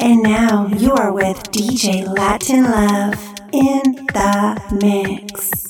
And now you are with DJ LatinLove in the mix.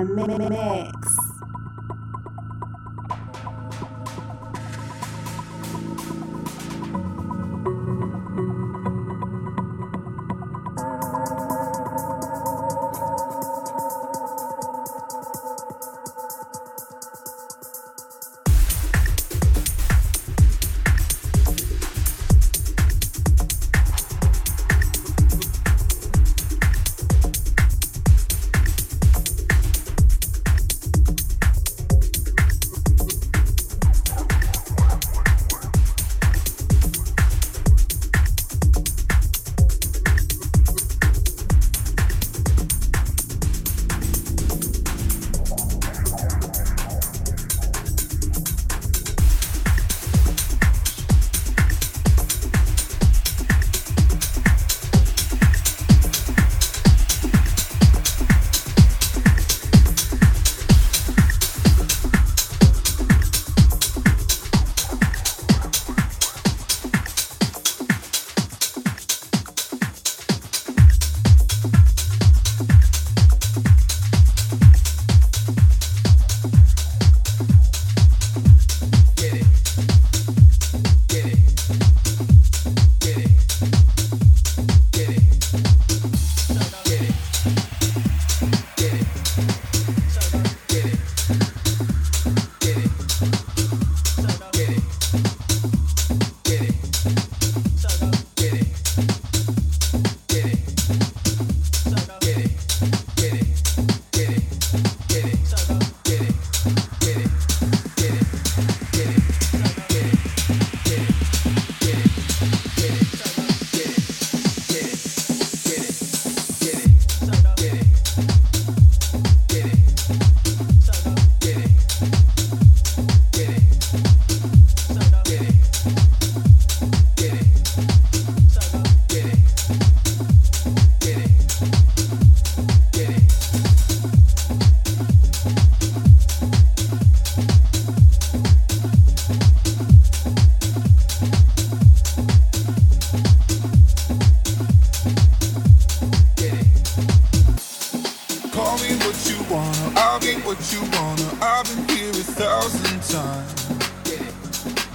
In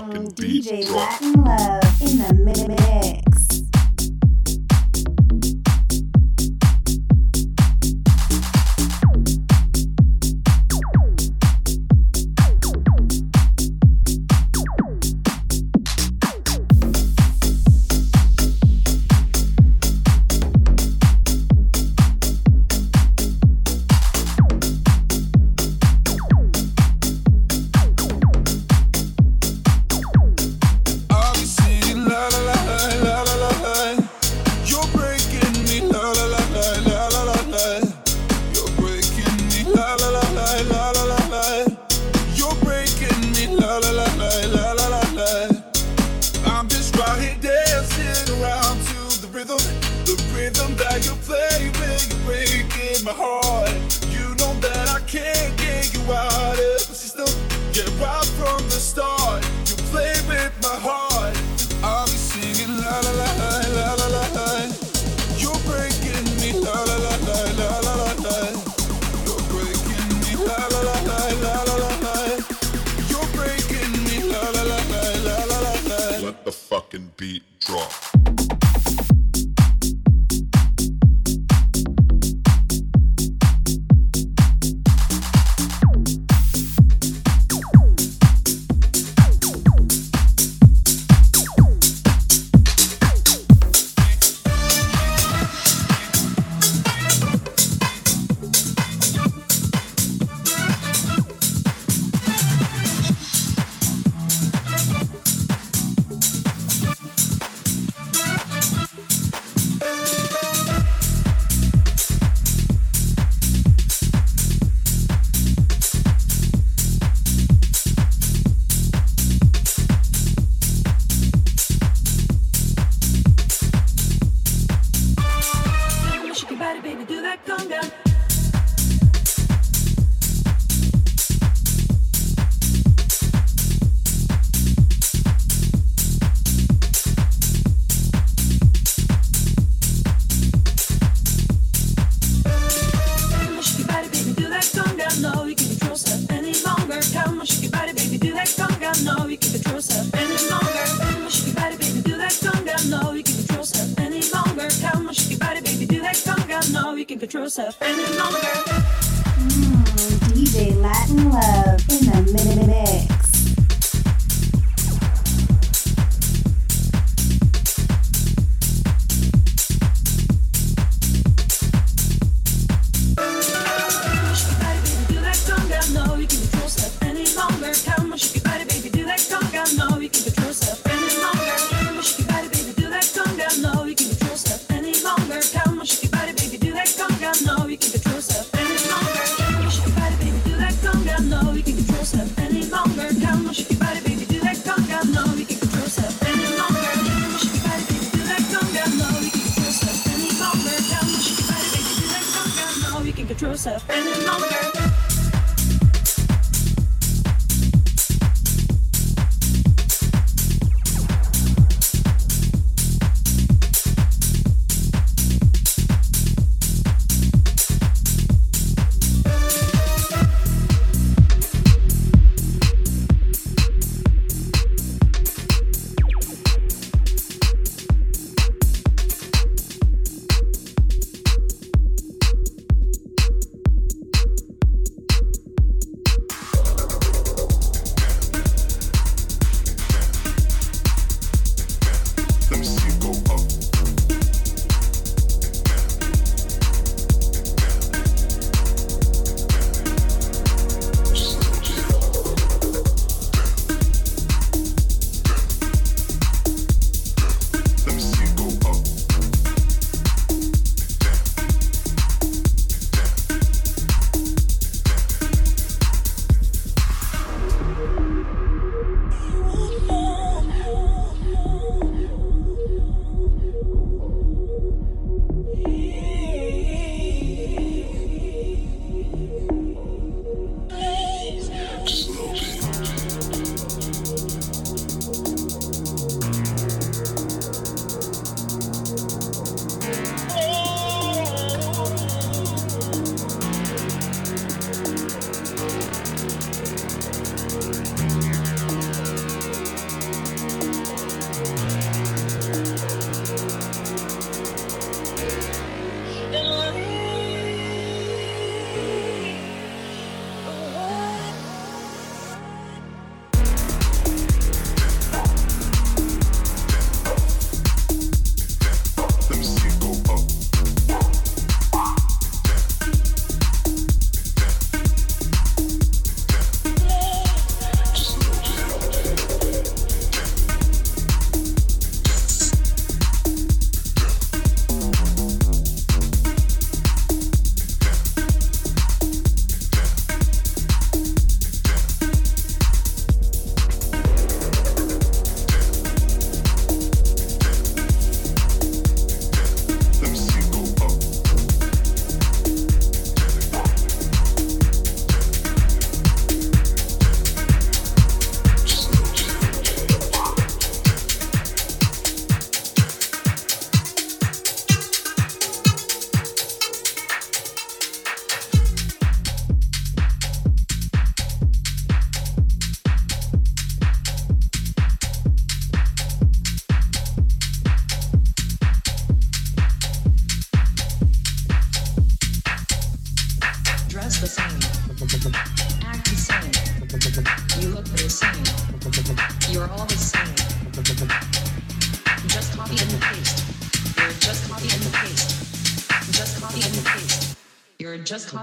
fucking DJ. LatinLove in the minute.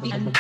You're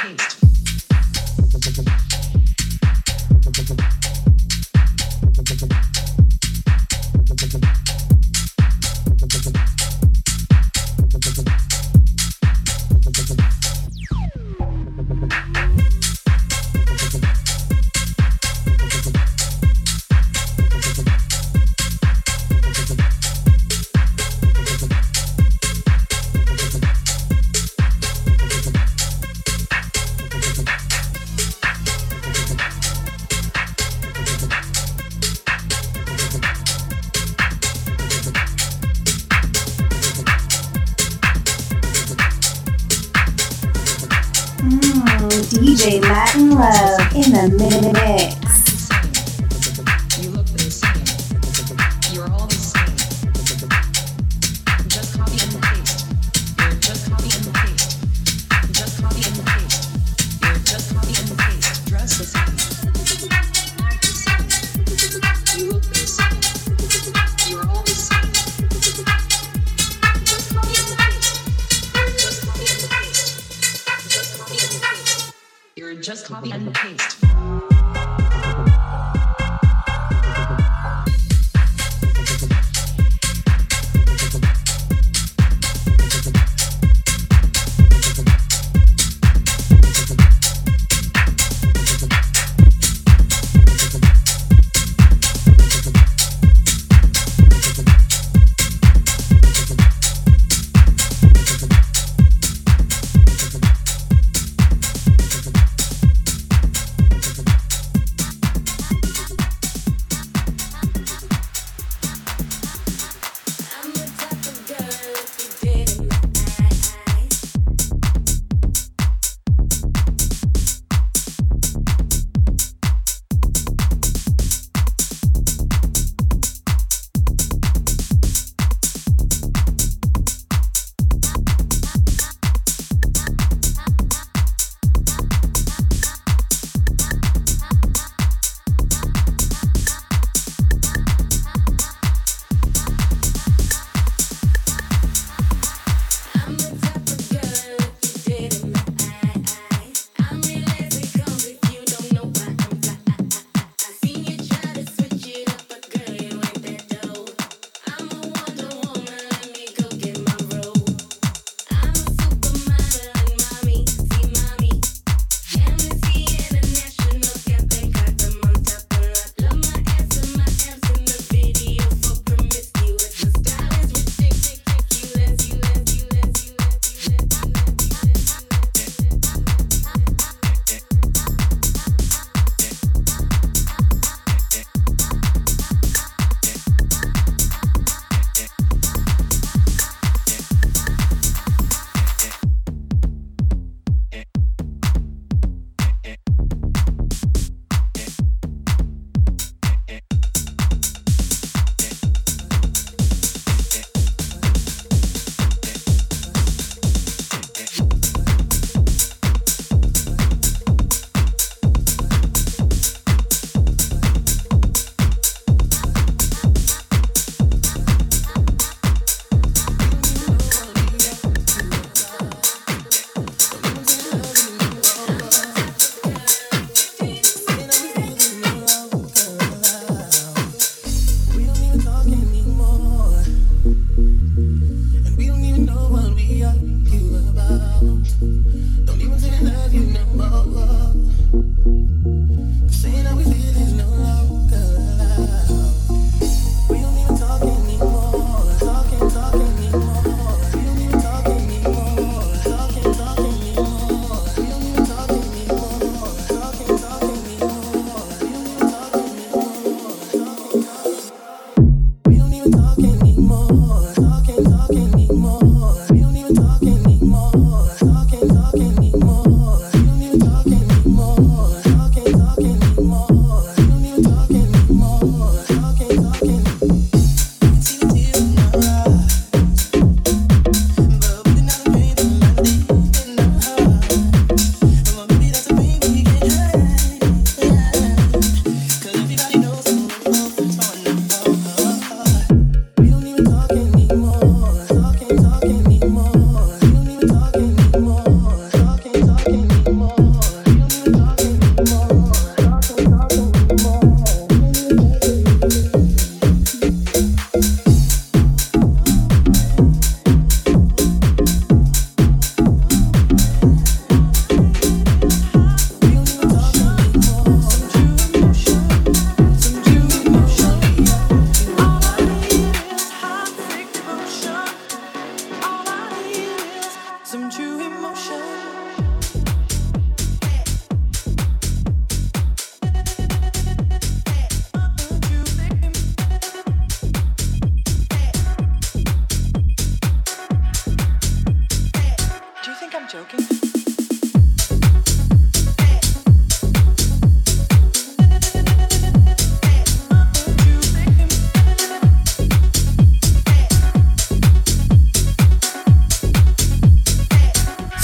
just copy and paste.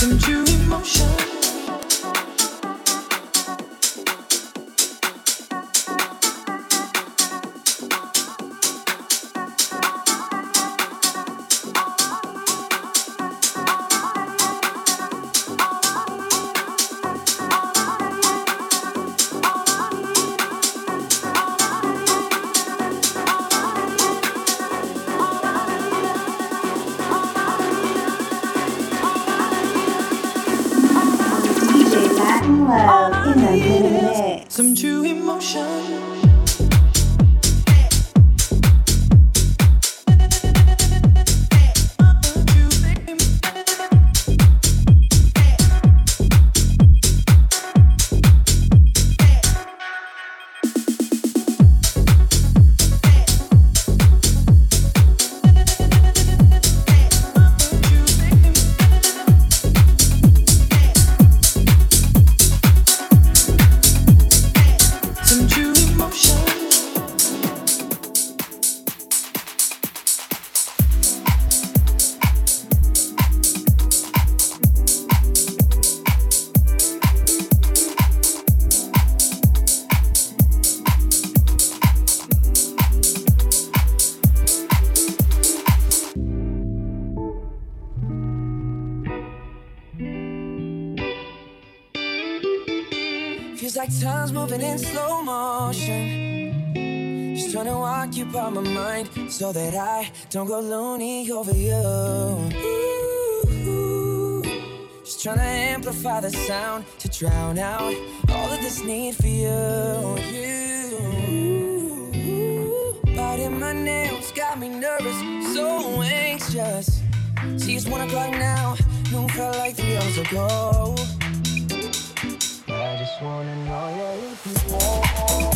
some juice you so that I don't go loony over you. Ooh, just trying to amplify the sound to drown out all of this need for you. you. Biting my nails got me nervous, so anxious. See, it's one o'clock now. No, felt like three hours ago. I just wanna know yeah,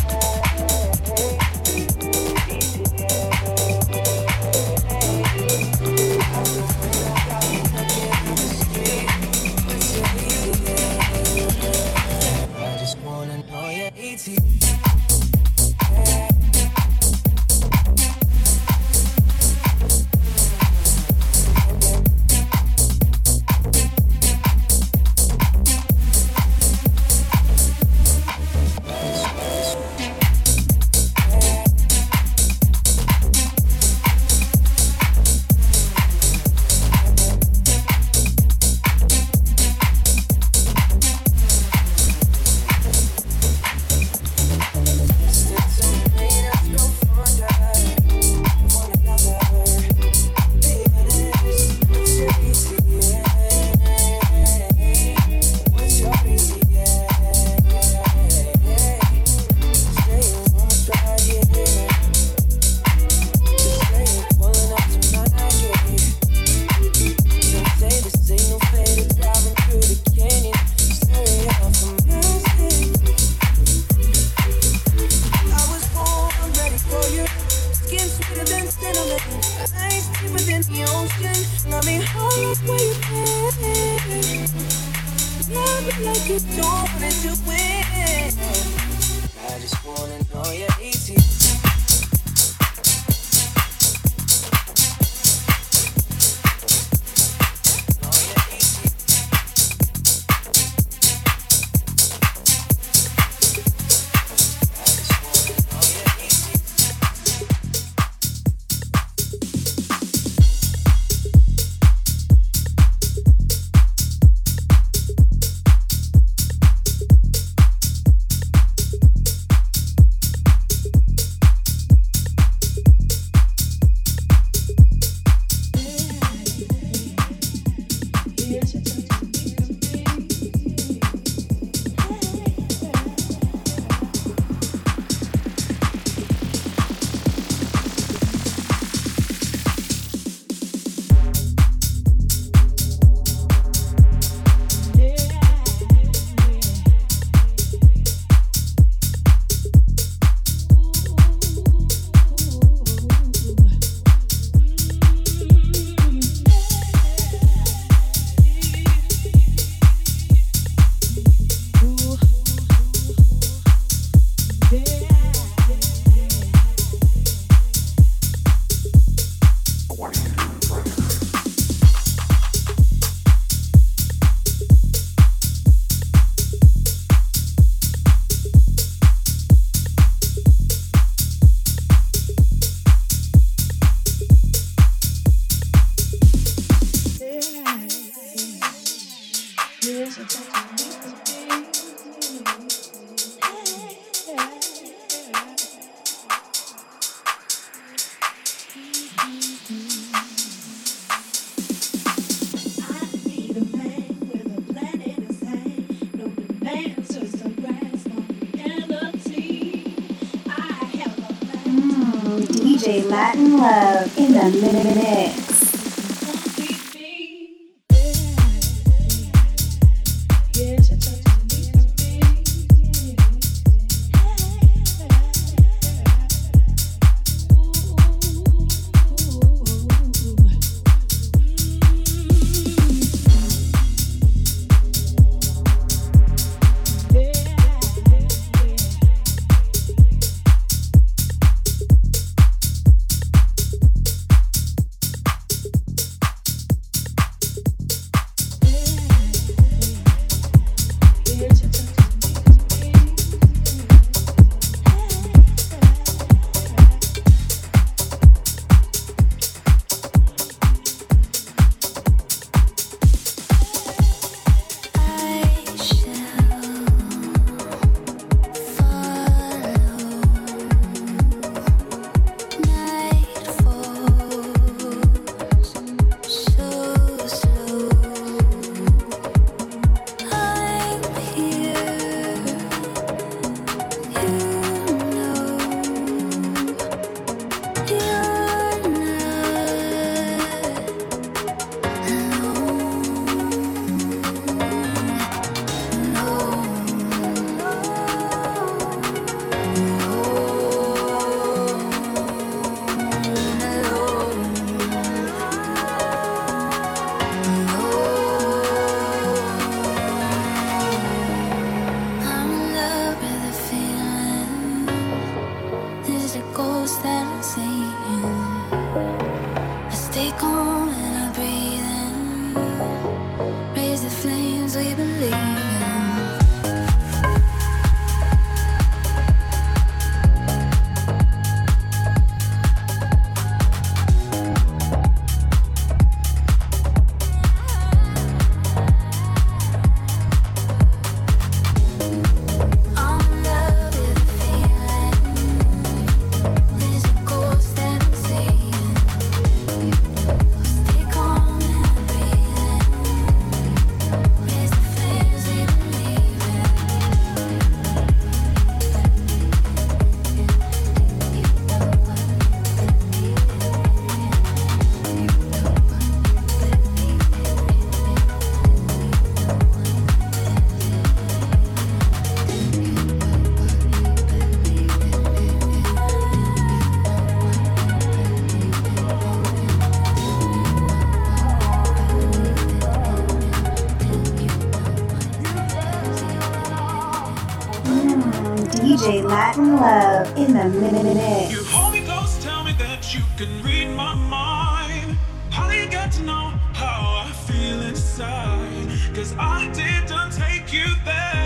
Cause I didn't take you there.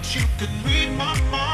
that you can read my mind.